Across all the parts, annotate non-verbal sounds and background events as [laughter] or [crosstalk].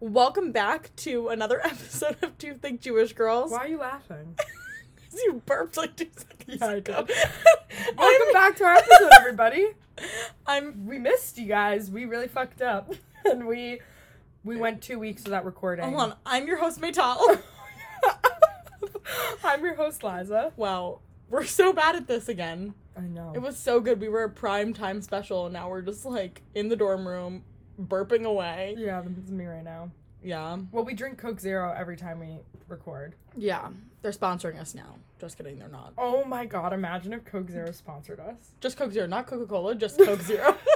Welcome back to another [laughs] episode of Two Thick Jewish Girls. Why are you laughing? [laughs] you burped like two seconds Yeah, I ago. did. [laughs] Welcome back to our episode, everybody. I'm. We missed you guys. We really fucked up, and we we went two weeks without recording. Hold on. I'm your host, Maytal. I'm your host, Liza. wow, we're so bad at this again. I know. It was so good. We were a prime time special, and now we're just like in the dorm room, burping away. yeah, this is me right now. Yeah. Well, we drink Coke Zero every time we record. Yeah. They're sponsoring us now. Just kidding, they're not. Oh my god! Imagine if Coke Zero sponsored us. Just Coke Zero, not Coca Cola, just Coke Zero. [laughs]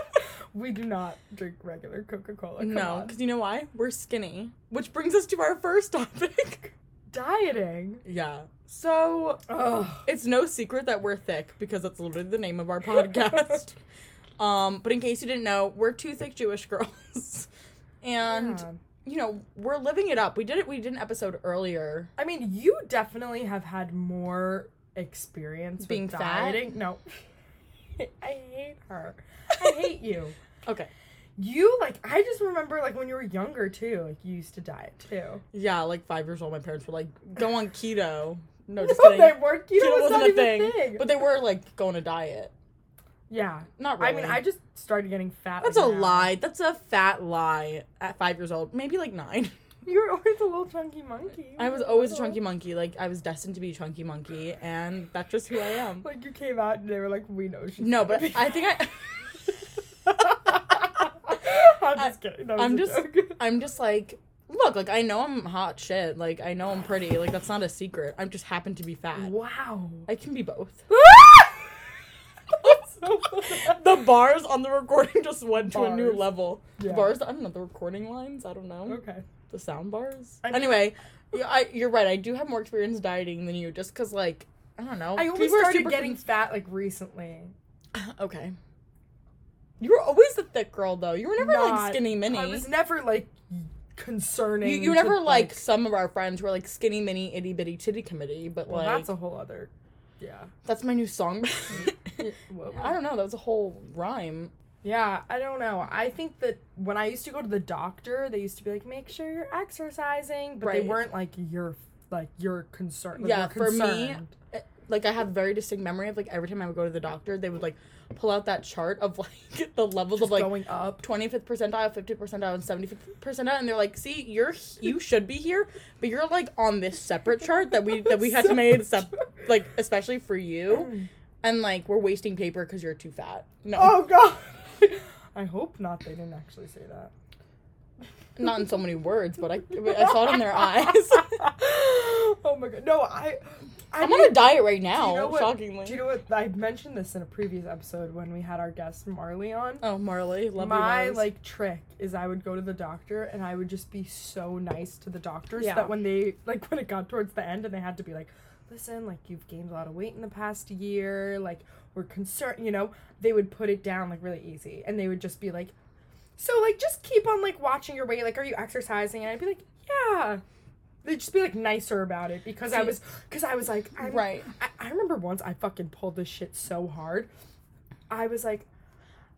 We do not drink regular Coca Cola. no, because you know why? We're skinny. Which brings us to our first topic. [laughs] dieting. yeah. So, Ugh. it's no secret that we're thick because that's literally the name of our podcast. [laughs] um, but in case you didn't know, we're two thick Jewish girls. [laughs] and, Yeah. you know, we're living it up. We did it, we did an episode earlier. I mean, you definitely have had more experience Being with fat? dieting. No, [laughs] I hate her. I [laughs] hate you. Okay. You like I just remember like when you were younger too. Like you used to diet too. Yeah, like five years old, my parents were like, go on keto. No, just No, kidding. they weren't. Keto, keto was wasn't a thing. thing. But they were like going to diet. Yeah, Not really. I mean, I just started getting fat. That's like, a now. lie. That's a fat lie at five years old. Maybe like nine. [laughs] You were always a little chunky monkey. I was always a chunky monkey. Like I was destined to be a chunky monkey, and that's just who I am. Like you came out and they were like, "We know she's." No, but be- I think I, [laughs] I'm just kidding. That I'm just, joke. [laughs] I'm just like, look, like I know I'm hot shit. Like I know I'm pretty. Like that's not a secret. I just happen to be fat. wow. I can be both. So. [laughs] The bars on the recording just went to a new level. Yeah. Bars. I don't know the recording lines. I don't know. Okay. the sound bars. I mean- anyway, yeah, I, you're right. I do have more experience dieting than you, just because like I don't know. I only started getting fat like recently. [laughs] okay. You were always a thick girl though. You were never like skinny mini. I was never like concerning. you, you never like, some of our friends who were like skinny mini itty bitty titty committee, but Well, like that's, a whole other. Yeah. That's my new song. [laughs] [laughs] I don't know. That was a whole rhyme. Yeah, I don't know. I think that when I used to go to the doctor, they used to be like, "Make sure you're exercising," but they weren't like, "You're like you're concerned." Like, Yeah, we're for me. Eh, like I have very distinct memory of like every time I would go to the doctor, they would like pull out that chart of [laughs] like the levels Just of like going up. 25th percentile, 50th percentile, and 75th percentile, and they're like, "See, you're you should be here, but you're like on this separate chart that we that we had to [laughs] make sep- like especially for you, [clears throat] and like we're wasting paper because you're too fat." No, Oh [laughs] god. I hope not. They didn't actually say that. [laughs] not in so many words, but I I saw it in their eyes. [laughs] oh my god. No, I. I I'm mean, on a diet right now. you know what, shockingly. Do you know what? I mentioned this in a previous episode when we had our guest Marley on. oh, Marley, love my you, like trick is I would go to the doctor and I would just be so nice to the doctors Yeah. that when they like when it got towards the end and they had to be like, listen, like you've gained a lot of weight in the past year, like we're concerned, you know, they would put it down like really easy and they would just be like, so like just keep on like watching your weight, like are you exercising? And I'd be like, yeah. They'd just be like nicer about it because I was because I was like I'm, right. I, I remember once I fucking pulled this shit so hard. I was like,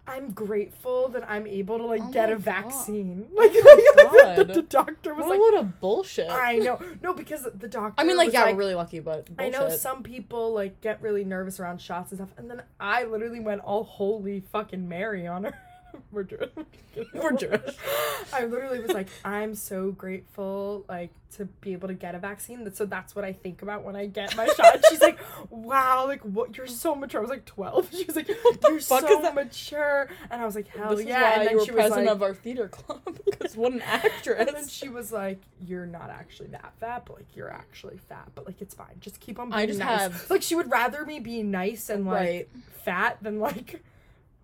I'm grateful that I'm able to like Oh get a God. vaccine. [laughs] Like, Oh like, [laughs] the, the doctor was like What a like, bullshit. I know, no, because the doctor. I mean, like, yeah, we're really lucky, but I know some people like get really nervous around shots and stuff, and then I literally went all holy fucking Mary on her. [laughs] we're Jewish. [laughs] We're Jewish. [laughs] I literally was like, I'm so grateful, like, to be able to get a vaccine. So that's what I think about when I get my shot. She's like, Wow, like, what? You're so mature. I was like 12. She was like, You're fuck so is that? mature. And I was like, Hell this yeah. is why and then you were she was president like, of our theater club. Because what an actress. and then she was like, "You're not actually that fat, but like you're actually fat, but like it's fine. Just keep on being I just nice." have- like she would rather me be nice and like Right. fat than like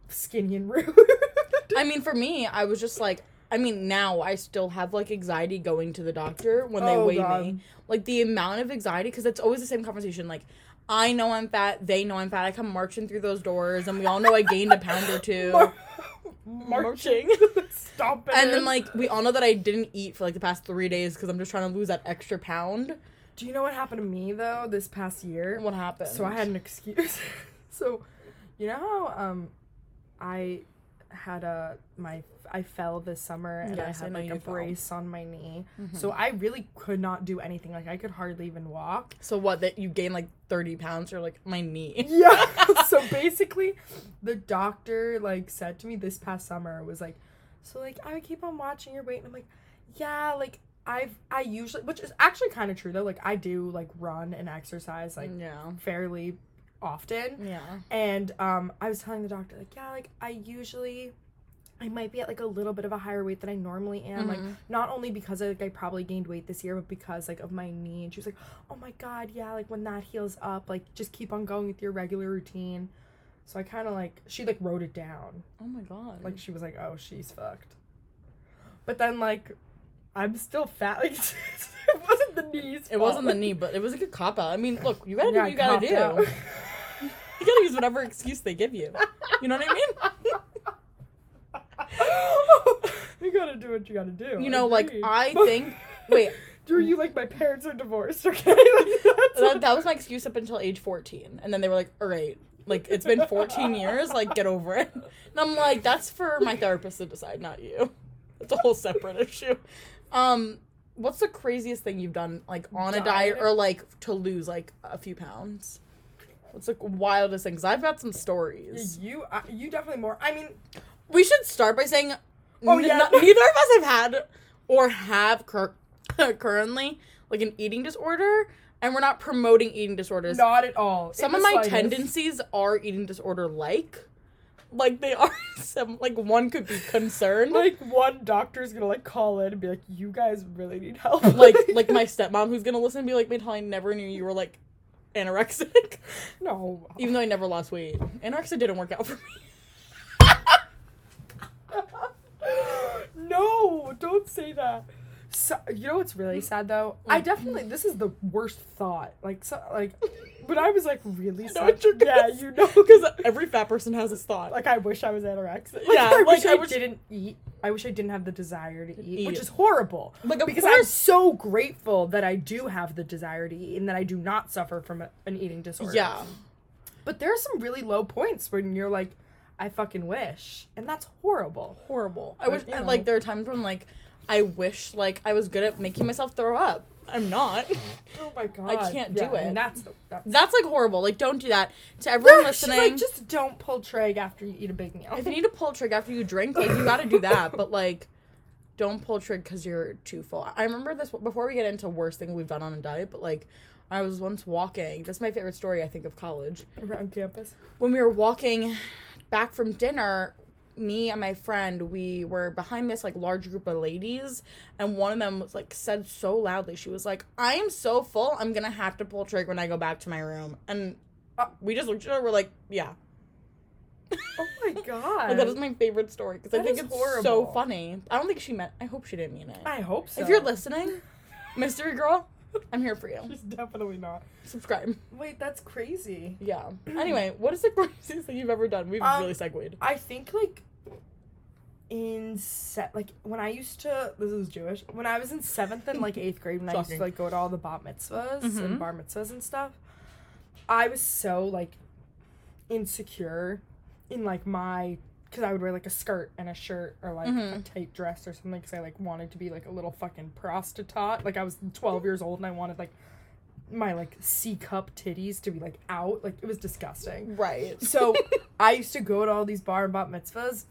skinny and rude. [laughs] I mean, for me, I was just like, I mean, now I still have like anxiety going to the doctor when they Oh, weigh God. me. Like the amount of anxiety, because it's always the same conversation. Like, I know I'm fat, they know I'm fat. I come marching through those doors, and we all know I gained a pound or two. Mar- Marching. [laughs] Stop it. and then like we all know that I didn't eat for like the past three days because I'm just trying to lose that extra pound. Do you know what happened to me though this past year? What happened? So I had an excuse. [laughs] so, you know how um, I had a my I fell this summer and Yes, I I had know like a you fell. brace on my knee. Mm-hmm. So I really could not do anything. Like I could hardly even walk. So what? That you gain like thirty pounds or like my knee? [laughs] Yeah. [laughs] so basically, the doctor like said to me this past summer was like, so like I would keep on watching your weight, and I'm like, yeah, like I've I usually, which is actually kind of true though. Like I do like run and exercise like yeah. fairly often, Yeah. and um I was telling the doctor like, yeah, like I usually. I might be at like a little bit of a higher weight than I normally am, like Mhm. not only because like I probably gained weight this year, but because like of my knee. And she was like, "Oh my god, yeah, like when that heals up, like just keep on going with your regular routine." So I kind of like she like wrote it down, Oh my god. like she was like, "Oh, she's fucked." But then like, I'm still fat. [laughs] Like [laughs] it wasn't the knees. it wasn't the knee, but it was like a good cop out. I mean, look, you gotta do what you gotta do. [laughs] Use whatever excuse they give you. You know what I mean? [laughs] you gotta do what you gotta do. You know, like I think. [laughs] Wait, Drew, you like my parents are divorced, okay? [laughs] Like, that, that was my excuse up until age 14 and then they were like all right like it's been 14 years like get over it and i'm like that's for my therapist to decide not you it's a whole separate issue um what's the craziest thing you've done like on a Diet? or like to lose like a few pounds what's the wildest thing because i've got some stories you, uh, you definitely more. I mean, we should start by saying Oh, n- yeah. n- neither of us have had or have cur- [laughs] currently like an eating disorder and we're not promoting eating disorders not at all. some of my slightest. tendencies are eating disorder like like they are [laughs] some like one could be concerned like one doctor's gonna like call in and be like, "You guys really need help." like, [laughs] like my stepmom who's gonna listen and be like Maytal, i never knew you were like anorexic [laughs] no, even though i never lost weight anorexia didn't work out for me no, don't say that. So, you know what's really sad though? I Mm. definitely this is the worst thought. Like so, like when I was like really know sad. what you're Yeah, you know. because [laughs] every fat person has this thought Like I wish I was anorexic. Like, [laughs] Yeah, I like, wish I I, wish- didn't eat. I wish I didn't have the desire to eat, eat. which is horrible. Like, because I'm so grateful that I do have the desire to eat and that I do not suffer from a, an eating disorder. yeah But there are some really low points when you're like, I fucking wish, and that's horrible. horrible i wish know. like there are times when like i wish like i was good at making myself throw up i'm not Oh my god, I can't do it. And that's that's. that's like horrible like don't do that to everyone she's listening like, just don't pull trach after you eat a big meal. if you need to pull trig after you drink, like you got to do that. But like, don't pull trig because you're too full. I remember this before we get into worst thing we've done on a diet. But like, I was once walking. That's my favorite story. I think of college around campus. when we were walking back from dinner. Me and my friend, we were behind this like large group of ladies, and one of them was like said so loudly, she was like, "I am so full, I'm gonna have to pull trig when I go back to my room." And uh, we just looked at her, we're like, "Yeah." Oh my god. [laughs] Like, that is my favorite story because I think it's so funny. I don't think she meant. I hope she didn't mean it. I hope so. If you're listening, [laughs] mystery girl, I'm here for you. she's definitely not. Subscribe. Wait, that's crazy. Yeah. [clears throat] Anyway, what is the [laughs] craziest thing you've ever done? We've Um, really segued. I think like in set like when I used to this is Jewish when I was in seventh and like eighth grade when I used to like go to all the bat mitzvahs Mhm. and bar mitzvahs and stuff, I was so like insecure in like my because I would wear like a skirt and a shirt or like a Mhm. tight dress or something because I like wanted to be like a little fucking prostitute. Like I was twelve years old and I wanted like my like C cup titties to be like out. Like it was disgusting. Right. So [laughs] I used to go to all these bar and bat mitzvahs,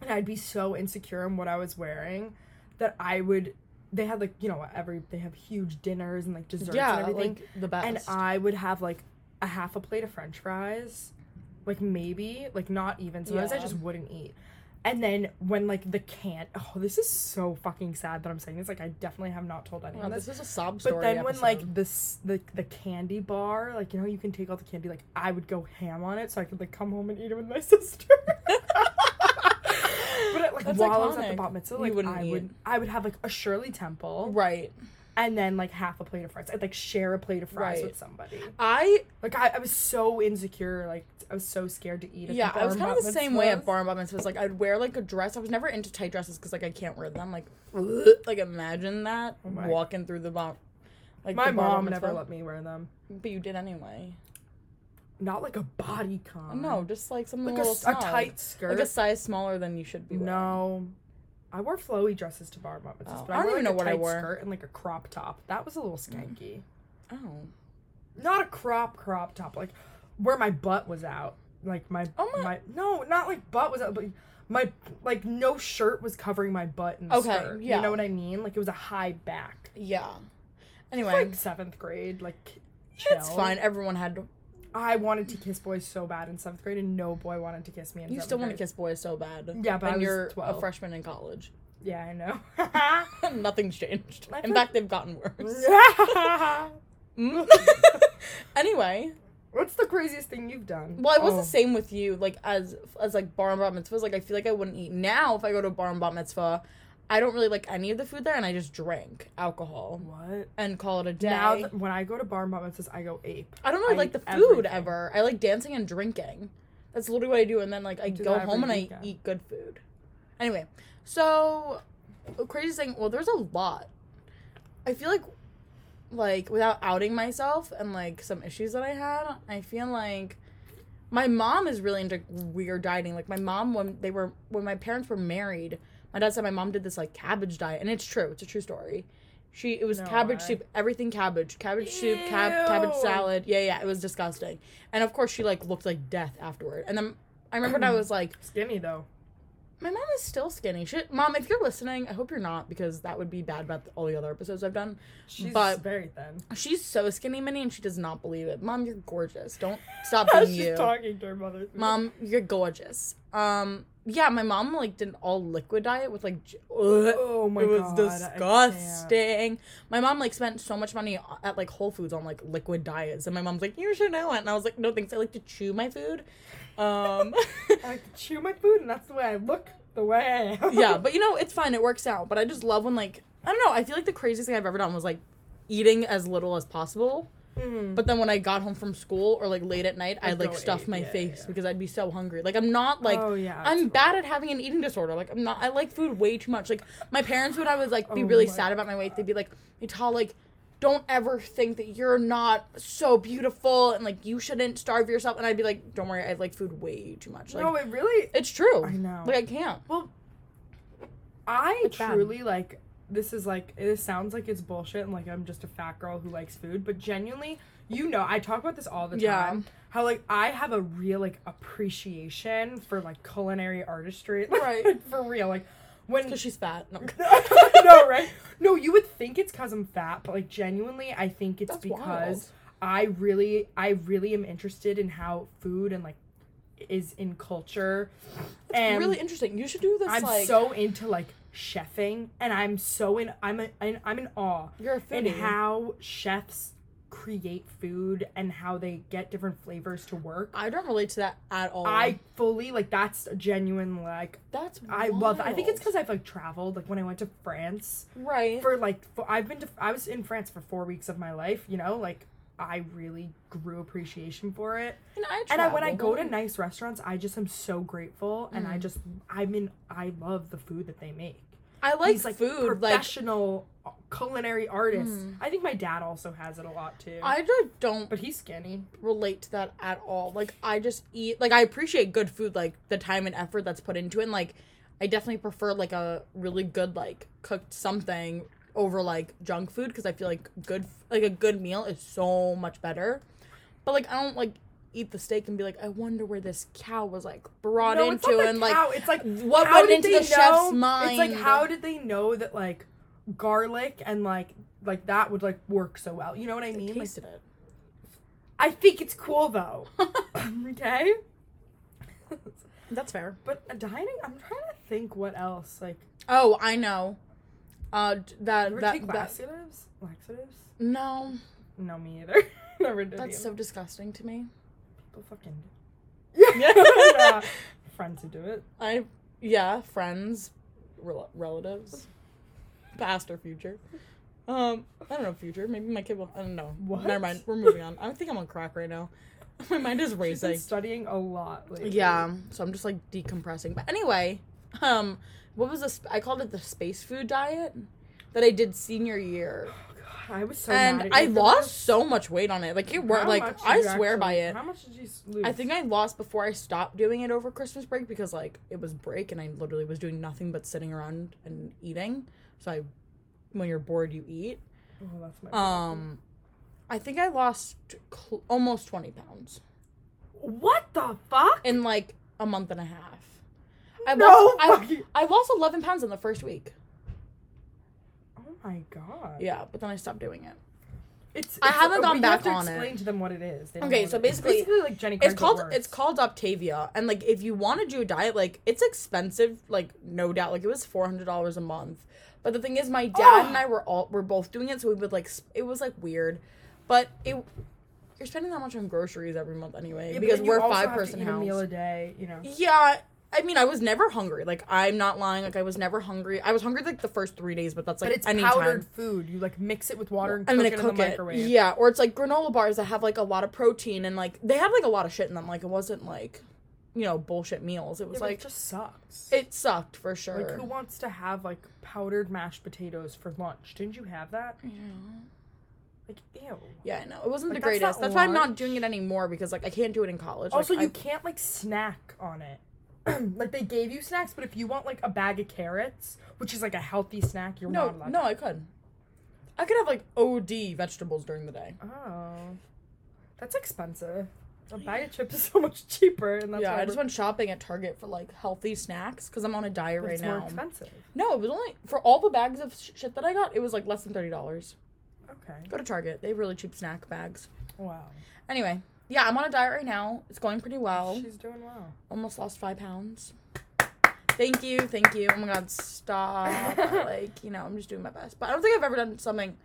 and I'd be so insecure in what I was wearing that I would. They had like you know every they have huge dinners and like desserts yeah, and everything, like the best. and I would have like a half a plate of French fries, like maybe like not even. Sometimes I just wouldn't eat. And then when like the can't oh this is so fucking sad that I'm saying this like I definitely have not told anyone Wow, this this is a sob story. but then when like this the the candy bar, like you know, you can take all the candy, like I would go ham on it so I could like come home and eat it with my [laughs] sister. [laughs] [laughs] but it, like That's while I was at iconic. the bat mitzvah, You like wouldn't I eat. would I would have like a Shirley Temple right, and then like half a plate of fries. I'd like share a plate of fries Right. with somebody. I Like I, I was so insecure, like I was so scared to eat. At yeah, the I was bar kind of the same way at bar and bat mitzvahs. Like I'd wear like a dress. I was never into tight dresses because like I can't wear them. Like, [laughs] like imagine that Oh my- walking through the bar. Like My the bar bat mom never mitzvah. let me wear them. But you did anyway. Not like a body con. no, just like something like a a, little s- a tight skirt. like a size smaller than you should be. wearing. no. I wore flowy dresses to bar mitzvahs, Oh, but I I, don't wore even like know a what I wore. skirt and like a crop top. That was a little mm. skanky. Oh. Not a crop crop top, like where my butt was out. Like my Oh my- my no, not like butt was out, but my like no shirt was covering my butt and Okay, skirt. yeah. You know what I mean? Like it was a high back. Yeah. Anyway, like seventh grade, like chill. it's fine. Everyone had. I wanted to kiss boys so bad in seventh grade, and no boy wanted to kiss me in you still want to kiss boys so bad. Yeah, but I and was you're 12. a freshman in college. Yeah, I know. [laughs] [laughs] [laughs] Nothing's changed. In fact, they've gotten worse. Anyway, What's the craziest thing you've done? well, it was Oh. the same with you. Like as as like bar and bat mitzvahs. Like I feel like I wouldn't eat now if I go to a bar and bat mitzvah. I don't really like any of the food there, and I just drink alcohol What? and call it a day. Now that, when I go to bar mitzvahs, I go ape. I don't really I like the food everything. ever. I like dancing and drinking. That's literally what I do, and then like I do go home and I eat good food. Anyway, so crazy thing. Well, there's a lot. I feel like, like without outing myself and like some issues that I had, I feel like my mom is really into weird dieting. Like my mom, when they were when my parents were married, my dad said my mom did this like cabbage diet, and it's true. It's a true story. She it was No cabbage soup, everything cabbage, cabbage soup, cab, cabbage salad. Yeah, yeah, it was disgusting. And of course, she like looked like death afterward. And then I remember when I was like, Skinny though. my mom is still skinny. Mom, if you're listening, I hope you're not because that would be bad about all the other episodes I've done. She's But- very thin. She's so skinny, Minnie, and she does not believe it. Mom, you're gorgeous. Don't [laughs] stop being She's you. talking to her mother. Mom, you're gorgeous. Um, yeah, my mom like did an all liquid diet with like, j- Oh my god. it was god. Disgusting. My mom like spent so much money at like Whole Foods on like liquid diets, and my mom's like, "You should know it," and I was like, "No thanks, I like to chew my food." Um, [laughs] I like to chew my food, and that's the way I look. The way I am. [laughs] yeah, but you know, it's fine. It works out. But I just love when like I don't know. I feel like the craziest thing I've ever done was like eating as little as possible. Mhm. But then when I got home from school or like late at night, I'd I'd like stuff eat, my yeah, face yeah. because I'd be so hungry. Like I'm not like oh yeah. I'm bad at having an eating disorder. Like I'm not. I like food way too much. Like my parents would. I was like be Oh really sad about my weight. They'd be like, "Ital, like, don't ever think that you're not so beautiful and like you shouldn't starve yourself." And I'd be like, "Don't worry, I like food way too much." Like no, it really. it's true. I know. Like I can't. Well, I It's bad. truly like. This is like it sounds like it's bullshit and like I'm just a fat girl who likes food, but genuinely, you know, I talk about this all the Yeah. time. How like I have a real like appreciation for like culinary artistry, [laughs] Right. for real. Like when Because she's fat. No. [laughs] no, right? No, you would think it's because I'm fat, but like genuinely, I think it's That's because wild. I really, I really am interested in how food and like is in culture, and really interesting. You should do this. I'm like so into like chefing, and I'm so in, I'm a, I'm I'm in awe you're a in foodie. how chefs create food and how they get different flavors to work. I don't relate to that at all. I fully like that's a genuine like That's I love. I think it's because I've like traveled. Like when I went to France, right. for like for, I've been to I was in France for four weeks of my life. You know, like I really grew appreciation for it. and I, And I, when I go to nice restaurants, I just am so grateful, and I Mm. just I mean I love the food that they make. I like, These, like food. Like professional culinary artists. Mm. I think my dad also has it a lot too. I just don't but he's skinny. relate to that at all. Like I just eat like I appreciate good food, like the time and effort that's put into it. And like I definitely prefer like a really good like cooked something over like junk food because I feel like good like a good meal is so much better. But like I don't like eat the steak and be like I wonder where this cow was like brought No, into and like cow, it's like what went into the chef's know- mind. It's like how did they know that like garlic and like like that would like work so well? You know what I mean? Like, it. I think it's cool though. [laughs] [laughs] okay. That's fair. But uh, dining, I'm trying to think what else. Like, Oh, I know. Uh, that you that, take that laxatives? Laxatives? no, No, me either. [laughs] Never did. that's either. so disgusting to me. People fucking. [laughs] [laughs] yeah. Friends who do it. I yeah, friends, rel- relatives, past or future. Um, I don't know future. Maybe my kid will. I don't know. What? Never mind. We're moving on. I think I'm on crack right now. my mind is racing. studying a lot lately. Yeah, so I'm just like decompressing. But anyway, um, what was this? I called it the space food diet that I did senior year. Oh god. I was so and I lost this. so much weight on it. Like it worked. Like I swear by it. How much did you lose? I think I lost before I stopped doing it over Christmas break because like it was break and I literally was doing nothing but sitting around and eating. So I, when you're bored, you eat. Oh, that's my problem. Um, I think I lost cl- almost twenty pounds What the fuck? in like a month and a half. I lost, I, fucking- I lost eleven pounds in the first week. Oh my god. Yeah, but then I stopped doing it. It's, I it's- haven't gone you back have to on it. Explain to them what it is. They don't Okay, know so what it is. basically- like Jenny. It's called worse. it's called Optavia, and like if you want to do a diet, like it's expensive, like no doubt. Like it was four hundred dollars a month. But the thing is, my dad and I were all we were both doing it, so we would like sp- it was like weird, but it you're spending that much on groceries every month anyway Yeah, but because then you we're a also have five to person eat a meal a day. You know. Yeah, I mean, I was never hungry. Like I'm not lying. Like I was never hungry. I was hungry like the first three days, but that's like but it's anytime. powdered food. You like mix it with water and, and cook then it I in cook the it. microwave. Yeah, or it's like granola bars that have like a lot of protein and like they had like a lot of shit in them. Like it wasn't like, you know, bullshit meals. It Yeah, was but like it just sucks. it sucked for sure. Like who wants to have like powdered mashed potatoes for lunch? Didn't you have that? yeah. Like ew. yeah, I know it wasn't Like, the that's greatest. not That's why I'm not lunch. doing it anymore because like I can't do it in college. Also, like, you I- can't like snack on it. [clears throat] like they gave you snacks, but if you want like a bag of carrots, which is like a healthy snack, you're no not allowed. no no, I could. I could have like OD vegetables during the day. Oh, that's expensive. A bag of chips is so much cheaper, and that's yeah, I just went shopping at Target for like healthy snacks because I'm on a diet but right it's now. more expensive. No, it was only for all the bags of sh- shit that I got. It was like less than thirty dollars. Okay. Go to Target. They have really cheap snack bags. Wow. Anyway, yeah, I'm on a diet right now. It's going pretty well. She's doing well. Almost lost five pounds. Thank you, thank you. Oh my god, stop. [laughs] like, you know, I'm just doing my best. But I don't think I've ever done something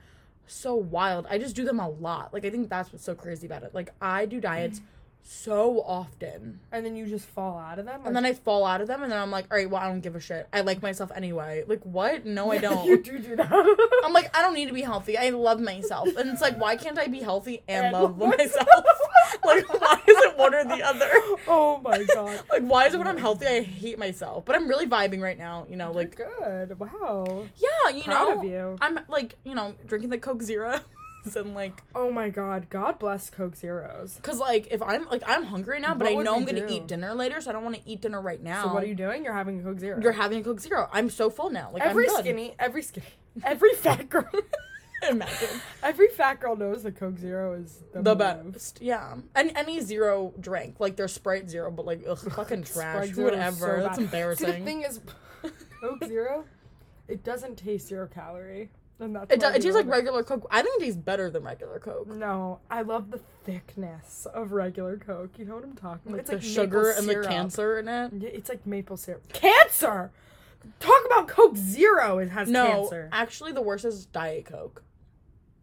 so wild. I just do them a lot. Like, I think that's what's so crazy about it. Like, I do diets mm. so often. And then you just fall out of them. And then I fall out of them, and then I'm like, all right, well, I don't give a shit. I like myself anyway. Like, what? No, I [laughs] don't. you do do that. I'm like, I don't need to be healthy. I love myself. And it's like, why can't I be healthy and, And love [laughs] myself? Like, why is it one or the other? oh my god. [laughs] Like, why is it when I'm healthy I hate myself? But I'm really vibing right now, you know, like, good. Wow. yeah, you Proud know, of you. I'm like, you know, drinking the Coke Zero [laughs] and like, Oh my god. God bless Coke Zeros. cause like if I'm like I'm hungry now, but What I know I'm gonna do? eat dinner later, so I don't want to eat dinner right now. So what are you doing? You're having a Coke Zero. You're having a Coke Zero. I'm so full now. Like every I'm skinny, every skinny, every fat girl, [laughs] Imagine every fat girl knows that Coke Zero is the, the best. Yeah, and any zero drink like their Sprite Zero, but like ugh, [laughs] fucking trash. Whatever. so That's bad. embarrassing. See, the thing is, Coke Zero, it doesn't taste zero calorie, and that's it, do, it tastes like regular Coke. I think it tastes better than regular Coke. No, I love the thickness of regular Coke. You know what I'm talking about? Like It's the like sugar and the cancer in it. Yeah, It's like maple syrup. Cancer. Talk about Coke Zero. It has No, cancer. actually, the worst is Diet Coke.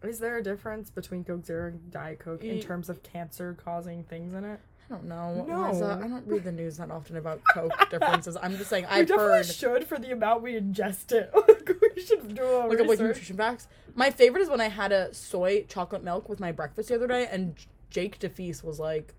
Is there a difference between Coke Zero and Diet Coke in terms of cancer-causing things in it? I don't know. No. Liza, I don't read the news that often about Coke [laughs] differences. I'm just saying I've definitely heard. should for the amount we ingest it. [laughs] Like, we should do a Look up like nutrition facts. My favorite is when I had a soy chocolate milk with my breakfast the other day, and Jake DeFeese was like,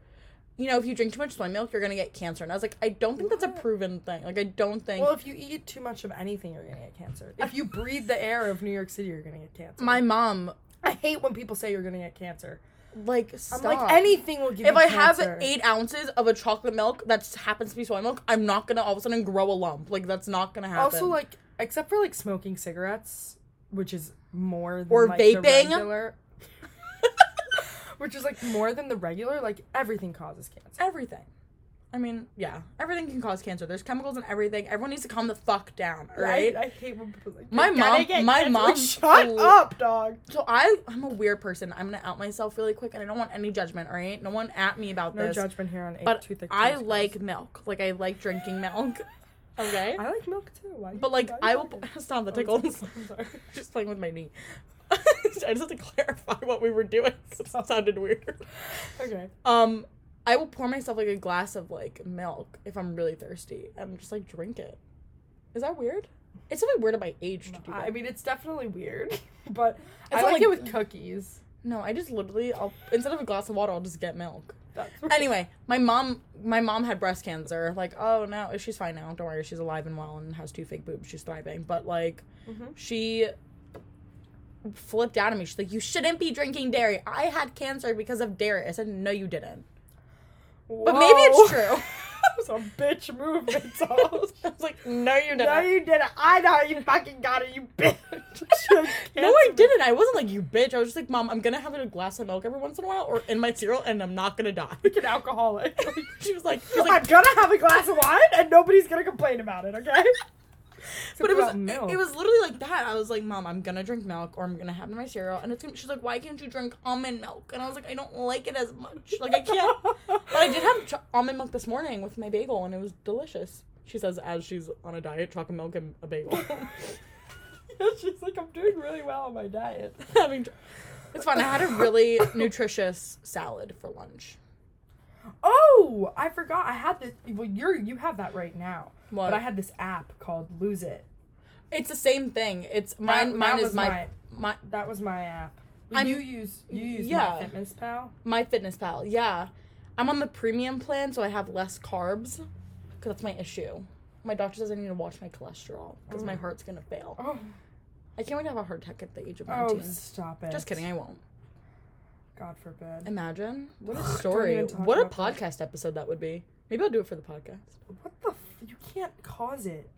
"You know, if you drink too much soy milk, you're gonna get cancer." And I was like, "I don't think that's a proven thing. Like, I don't think." Well, if you eat too much of anything, you're gonna get cancer. If you breathe the air of New York City, you're gonna get cancer. my mom, I hate when people say you're gonna get cancer. like, I'm stop. like anything will give you. If I cancer. have eight ounces of a chocolate milk that happens to be soy milk, I'm not gonna all of a sudden grow a lump. Like, that's not gonna happen. Also, like, except for like smoking cigarettes, which is more than Or like, the vaping. [laughs] regular, which is like more than the regular. Like everything causes cancer. everything. I mean, yeah, everything can cause cancer. There's chemicals in everything. Everyone needs to calm the fuck down, right? I, I hate when people like My mom- my cancer." mom Like, [laughs] shut up, dog. So I, I'm a weird person. I'm gonna out myself really quick, and I don't want any judgment. All right, no one at me about No this. No judgment here on eight but too thick. I Girls. like milk. Like I like drinking milk. [laughs] Okay. I like milk too. Why But like I will [laughs] stop the Oh, tickles. I'm sorry. Just playing with my knee. I just have to clarify what we were doing. It sounded weird. Okay. Um, I will pour myself like a glass of like milk if I'm really thirsty and just like drink it. Is that weird? It's something weird at my age to do that. I mean, it's definitely weird, [laughs] but I like, like- it with cookies. no, I just literally I'll instead of a glass of water I'll just get milk. That's [laughs] anyway, my mom my mom had breast cancer. Like, oh no, she's fine now. Don't worry, she's alive and well and has two fake boobs. She's thriving. But like Mhm. she flipped out at me. She's like, "You shouldn't be drinking dairy. I had cancer because of dairy." I said, "No, you didn't." But maybe it's true. [laughs] was a bitch move, Mitzel. [laughs] I was like, "No, you didn't." no, you didn't. I know you fucking got it, you [laughs] bitch. No, I didn't. I wasn't like you, bitch. I was just like, Mom, I'm gonna have a glass of milk every once in a while, or in my cereal, and I'm not gonna die. Like an alcoholic. she was like, she was I'm gonna have a glass of wine and nobody's gonna complain about it, okay? [laughs] but it was milk. it was literally like that. I was like, Mom, I'm gonna drink milk, or I'm gonna have my cereal, and it's gonna. She's like, Why can't you drink almond milk? And I was like, I don't like it as much. Like I can't. [laughs] but I did have ch- almond milk this morning with my bagel, and it was delicious. She says as she's on a diet, chocolate milk and a bagel. [laughs] She's like, I'm doing really well on my diet. Having, it's fun. I had a really nutritious salad for lunch. Oh, I forgot. I had this. Well, you're you have that right now. What? But I had this app called Lose It. It's the same thing. It's mine. That- mine that is was my my- my That was my app. I'm- you use you use yeah. my Fitness Pal. my fitness pal. Yeah, I'm on the premium plan, so I have less carbs. Cause that's my issue. My doctor says I need to watch my cholesterol because my oh. heart's gonna fail. Oh, I can't wait to have a heart attack at the age of oh, 19. stop it. Just kidding, I won't. God forbid. Imagine what a story. What a about that. podcast episode that would be. Maybe I'll do it for the podcast. What the? F- you can't cause it.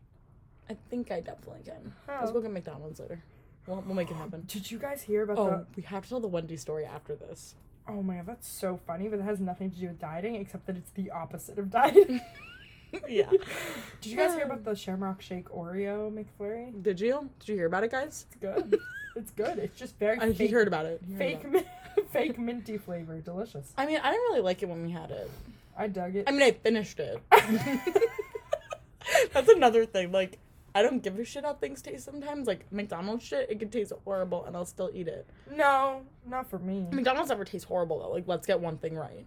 I think I definitely can. How? Let's go get McDonald's later. We'll, we'll make it happen. Did you guys hear about Oh, we have to tell the Wendy story after this. Oh my god, that's so funny, but it has nothing to do with dieting, except that it's the opposite of dieting. [laughs] yeah. Did you guys hear about the um. Shamrock Shake Oreo McFlurry? Did you? Did you hear about it, guys? It's good. it's good. It's just very good. I, he heard about it. He fake, about it. [laughs] [laughs] fake minty flavor, delicious. I mean, I didn't really like it when we had it. I dug it. I mean, I finished it. [laughs] [laughs] That's another thing. Like, I don't give a shit how things taste sometimes. Like, McDonald's shit, it can taste horrible and I'll still eat it. no, not for me. McDonald's never tastes horrible, though. Like, let's get one thing right.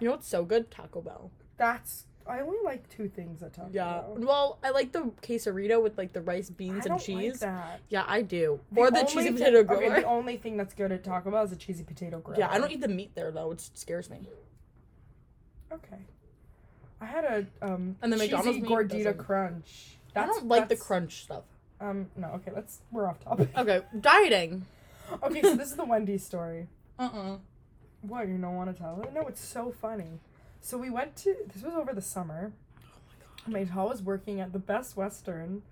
You know what's so good? Taco Bell. That's I only like two things at Taco Yeah. Bell. Well, I like the quesarito with, like, the rice, beans, I beans, don't and cheese. Like that. Yeah, I do. Or the only cheesy thing- potato Okay, the only thing that's good at Taco Bell is a cheesy potato griller. yeah, I don't eat the meat there, though. It scares me. Okay. I had a um And the cheesy McDonald's meat gordita doesn't- crunch. I don't like the that's- crunch stuff. Um no, okay, let's we're off topic. [laughs] Okay, dieting. okay, so this is the Wendy's story. [laughs] Uh-uh. What, you don't want to tell it? No, it's so funny. So we went to this was over the summer. Oh Maytal was working at the Best Western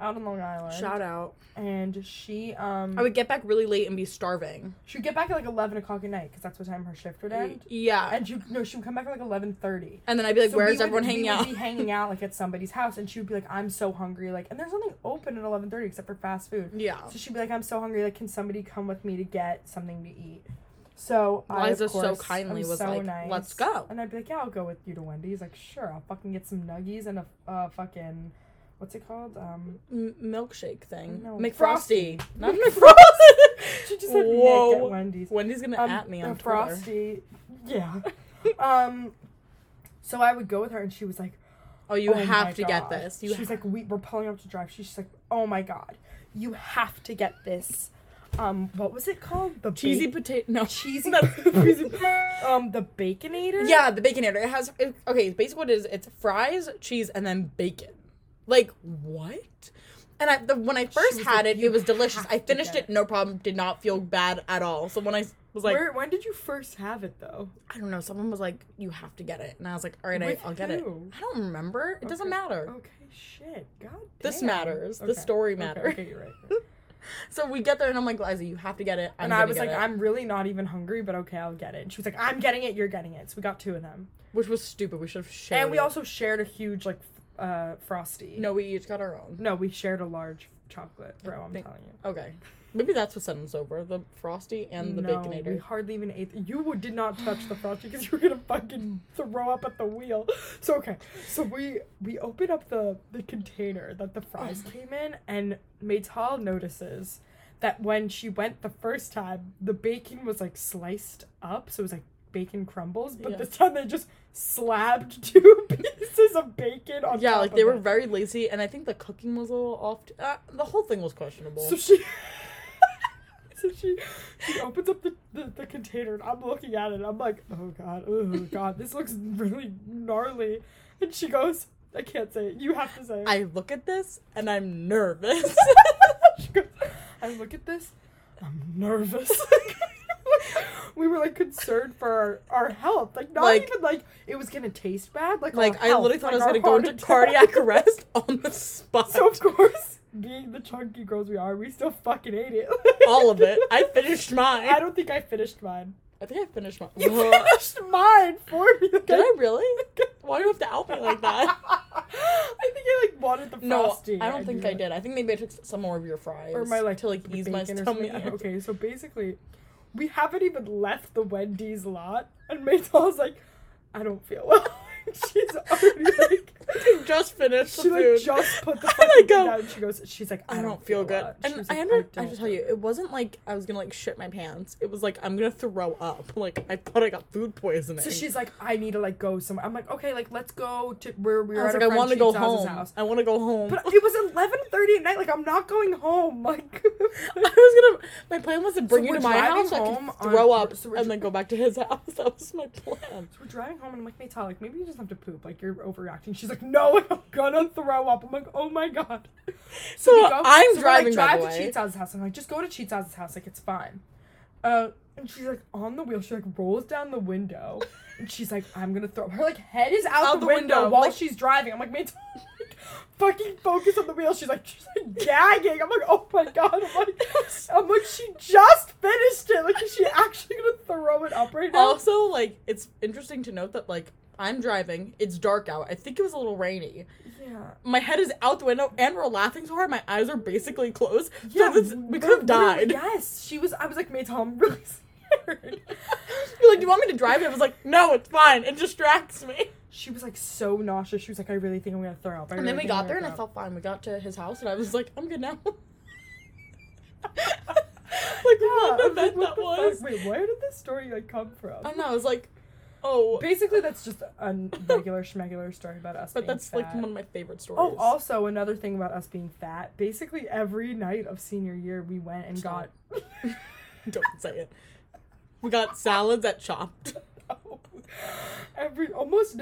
out on Long Island. Shout out. and she um I would get back really late and be starving. she would get back at like eleven o'clock at night because that's what time her shift would end. Yeah. And she no, she would come back at like eleven thirty. And then I'd be like, So "Where's would- everyone we hanging would out?" Be hanging out like at somebody's house, and she would be like, "I'm so hungry," like, and there's nothing open at eleven thirty except for fast food. yeah. So she'd be like, "I'm so hungry. Like, can somebody come with me to get something to eat?" So I, Liza of so kindly I'm was so like, nice. "Let's go." And I'd be like, "Yeah, I'll go with you to Wendy's." Like, sure, I'll fucking get some nuggies and a uh, fucking what's it called? Um, M- milkshake thing. No, McFrosty. Not McFrosty. [laughs] McFrosty. she just said Whoa. Nick at Wendy's. Wendy's gonna um, at me on Twitter. frosty. Yeah. [laughs] um, so I would go with her, and she was like. Oh, you "Oh have to get this. You She's ha- like, we, we're pulling up to drive. She's just like, oh my god, you have to get this. Um, what was it called? The cheesy ba- potato. No, cheesy, [laughs] [laughs] [laughs] um, the baconator. yeah, the baconator. It has it, okay. Basically, what it is it's fries, cheese, and then bacon. Like what? And I the, when I first had like, it, it was delicious. I finished get it, no problem. Did not feel bad at all. So when I was like, Where, when did you first have it though? I don't know, someone was like, "You have to get it," and I was like, "All right, I, With I'll get it." I don't remember. It doesn't matter. Okay, shit. God. This damn. matters. The Okay, story okay, matters. Okay, you're right. [laughs] So we get there, and I'm like, Liza, you have to get it. I'm and I was like, it." I'm really not even hungry, but okay, I'll get it. And she was like, I'm getting it, you're getting it. So we got two of them. which was stupid. We should have shared. and we it. also shared a huge like uh frosty. no, we each got our own. No, we shared a large chocolate, bro. I'm Think- telling you. Okay, maybe that's what sent us over the frosty and the no, baconator. We hardly even ate. You did not touch the frosty because you were gonna fucking throw up at the wheel. So okay, so we we open up the the container that the fries came in, and Maytal notices that when she went the first time, the bacon was like sliced up, so it was like bacon crumbles. But Yeah. this time they just slabbed [laughs] two pieces of bacon on Yeah, like they were very lazy, and I think the cooking was a little off. T- uh, the whole thing was questionable. So she, [laughs] so she, she opens up the, the, the container, and I'm looking at it. And I'm like, oh god, oh god, this looks really gnarly. And she goes, I can't say it. You have to say it. I look at this and I'm nervous. [laughs] she goes, I look at this, I'm nervous. [laughs] we were like concerned for our, our health. Like not Like- even like it was gonna taste bad. Like Like I health, literally thought like, I was gonna go into attack. cardiac arrest on the spot. So of course, being the chunky girls we are, we still fucking ate it. [laughs] All of it. I finished [laughs] mine. I don't think I finished mine. I think I finished mine. You finished mine for me. Like, Did I really? [laughs] Why do you have to out me like that? I think I like wanted the No, frosty. I don't think I did. I think maybe I took some more of your fries Or my like to like ease my something. Okay, so basically, we haven't even left the Wendy's lot, and Maytal's like, I don't feel well. She's already like, [laughs] just finished the she like food. just put the [laughs] I fucking go, down. She goes, she's like, I don't feel good. And was I like, under I don't have to tell you, it wasn't like I was gonna like shit my pants. It was like I'm gonna throw up. [laughs] Like I thought I got food poisoning. So she's like, I need to like go somewhere. I'm like, okay, like let's go to where we I were was at like, I want to go home. house. I want to go home. But it was 11:30 at night. Like I'm not going home. Like I was gonna. My plan was to bring you to my house. so I could on- throw up so and then go back to his house. That was my plan. So we're driving home and I'm like, Maytal, like maybe you just have to poop. Like you're overreacting. She's like, no, [laughs] I'm gonna throw up. I'm like, oh my god. [laughs] So go- I'm so driving, We're, like, drive to. Cheats' house. I'm like, just go to Cheats' house. Like it's fine. Uh, and she's like on the wheel. She like rolls down the window, [laughs] and she's like, I'm gonna throw. Up her like head is out, Out the, the window, window, while like- she's driving. I'm like, man, like, fucking focus on the wheel. She's like, she's like gagging. I'm like, oh my god. I'm like, I'm like, she just finished it. Like, is she actually gonna throw it up right now? Also, like, it's interesting to note that like I'm driving. It's dark out. I think it was a little rainy. yeah. My head is out the window, and we're laughing so hard. My eyes are basically closed. Yeah, so this, we could have died. Yes, she was. I was like, Maytal, I'm really [laughs] scared. [laughs] You're like, do you want me to drive? And I was like, no, it's fine. It distracts me. She was like so nauseous. She was like, I really think I'm gonna throw up. I And then we I'm got there, and I felt fine. We got to his house, and I was like, I'm good now. [laughs] like, up." what Yeah, an I like, event that was. fuck? Wait, where did this story like come from? I don't know. I was like, oh, Basically, that's just a regular schmegular story about us. but that's like one of my favorite oh, stories. Oh, also another thing about us being fat. Basically, every night of senior year, we went and Stop. got. [laughs] don't say it. We got salads at Chopt. [laughs] every almost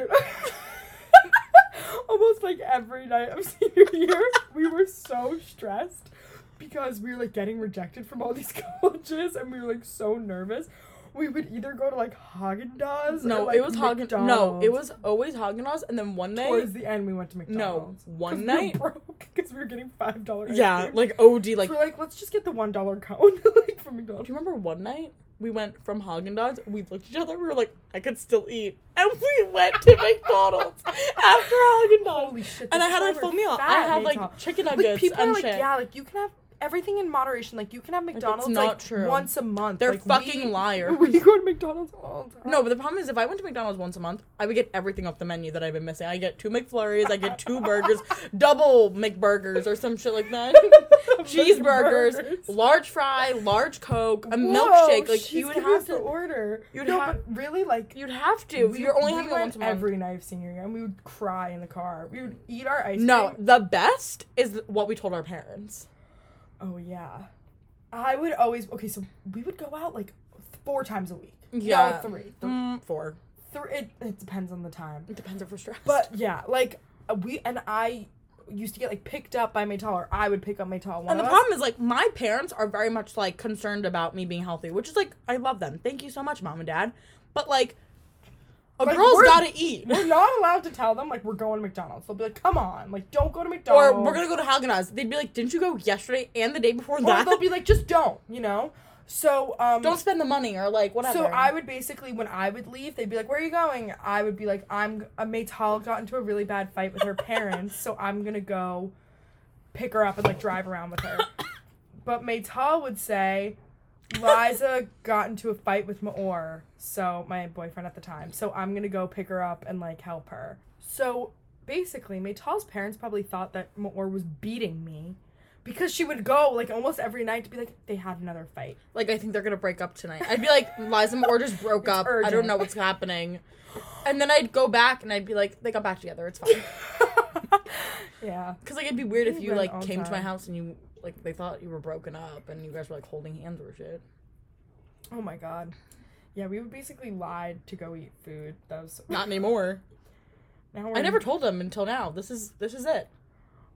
[laughs] almost like every night of senior year we were so stressed because we were like getting rejected from all these colleges and we were like so nervous we would either go to like Haagen-Dazs or, No, like, it was Haagen. No, it was always Haagen Dazs, and then one night, towards the end we went to McDonald's. no, one night, we were broke because we were getting five dollar yeah, like OD, like like. so we're like let's just get the one dollar cone [laughs] like from McDonald's. Do you remember one night we went from Haagen Dazs? We looked at each other. We were like, I could still eat, and we went to [laughs] McDonald's after Haagen Dazs. holy shit And I had a full meal. I had like chicken like nuggets people and are like, shit. yeah, like you can have everything in moderation. Like you can have McDonald's not like true. once a month. They're like, fucking we, [laughs] liars. We go to McDonald's all the time. No, but the problem is if I went to McDonald's once a month, I would get everything off the menu that I've been missing. I get two McFlurries, I get two burgers, [laughs] double McBurgers or some shit like that. [laughs] Cheeseburgers, large fry, large Coke, a Whoa, milkshake. Like you would have to order. you'd no, have- really like. you'd have to. we- You're only we having once a month. every night of senior year, and we would cry in the car. We would eat our ice No, cream. the best is what we told our parents. Oh yeah, I would always. Okay, so we would go out like four times a week. Yeah. no, three. Three. Mm, four. Three. It, it depends on the time. It depends if we're stressed. But yeah, like uh, we and I used to get like picked up by Maytal, or I would pick up Maytal. One and the of us- problem is like my parents are very much like concerned about me being healthy, which is like I love them. Thank you so much, mom and dad. But like a Like, girl's gotta eat. We're not allowed to tell them like we're going to McDonald's. They'll be like, "Come on, like don't go to McDonald's." Or we're gonna go to Haagen Dazs. They'd be like, "Didn't you go yesterday and the day before Or that? they'll be like, "Just don't," you know. So um. Don't spend the money or like whatever." so I would basically when I would leave, they'd be like, "Where are you going?" I would be like, "I'm a Maytal got into a really bad fight with her [laughs] parents, so I'm gonna go pick her up and like drive around with her." [coughs] But Maytal would say, Liza got into a fight with Maor, so my boyfriend at the time. So I'm gonna go pick her up and like help her. So basically, Maytal's parents probably thought that Maor was beating me. Because she would go like almost every night to be like, they had another fight. like I think they're gonna break up tonight. I'd be like, Liza Maor just broke It's up. I don't know what's happening. And then I'd go back and I'd be like, they got back together. It's fine. [laughs] yeah. Because like it'd be weird if you like came to my house and you like they thought you were broken up and you guys were like holding hands or shit. Oh my god. Yeah, we would basically lied to go eat food. That was Not [laughs] anymore. now we're I never told them until now. This is this is it.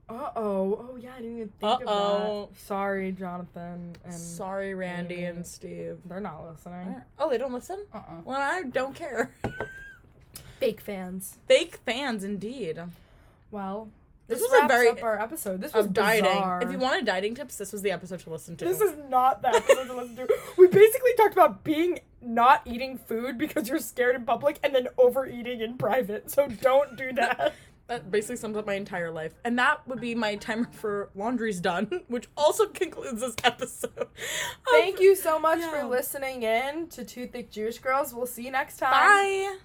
Uh oh. Oh yeah, I didn't even think Uh-oh. of that. Sorry, Jonathan and Sorry, Randy Amy. and Steve. they're not listening. Oh, they don't listen? Uh uh Well, I don't care. [laughs] Fake fans. Fake fans, indeed. Well, This this, was a very- up our episode. This was dieting. bizarre. If you wanted dieting tips, this was the episode to listen to. This is not that episode to listen to. We basically talked about being not eating food because you're scared in public and then overeating in private. So don't do [laughs] that. that basically sums up my entire life. And that would be my timer for laundry's done, [laughs] which also concludes this episode. Thank [laughs] you so much Yeah. for listening in to Two Thick Jewish Girls. We'll see you next time. Bye.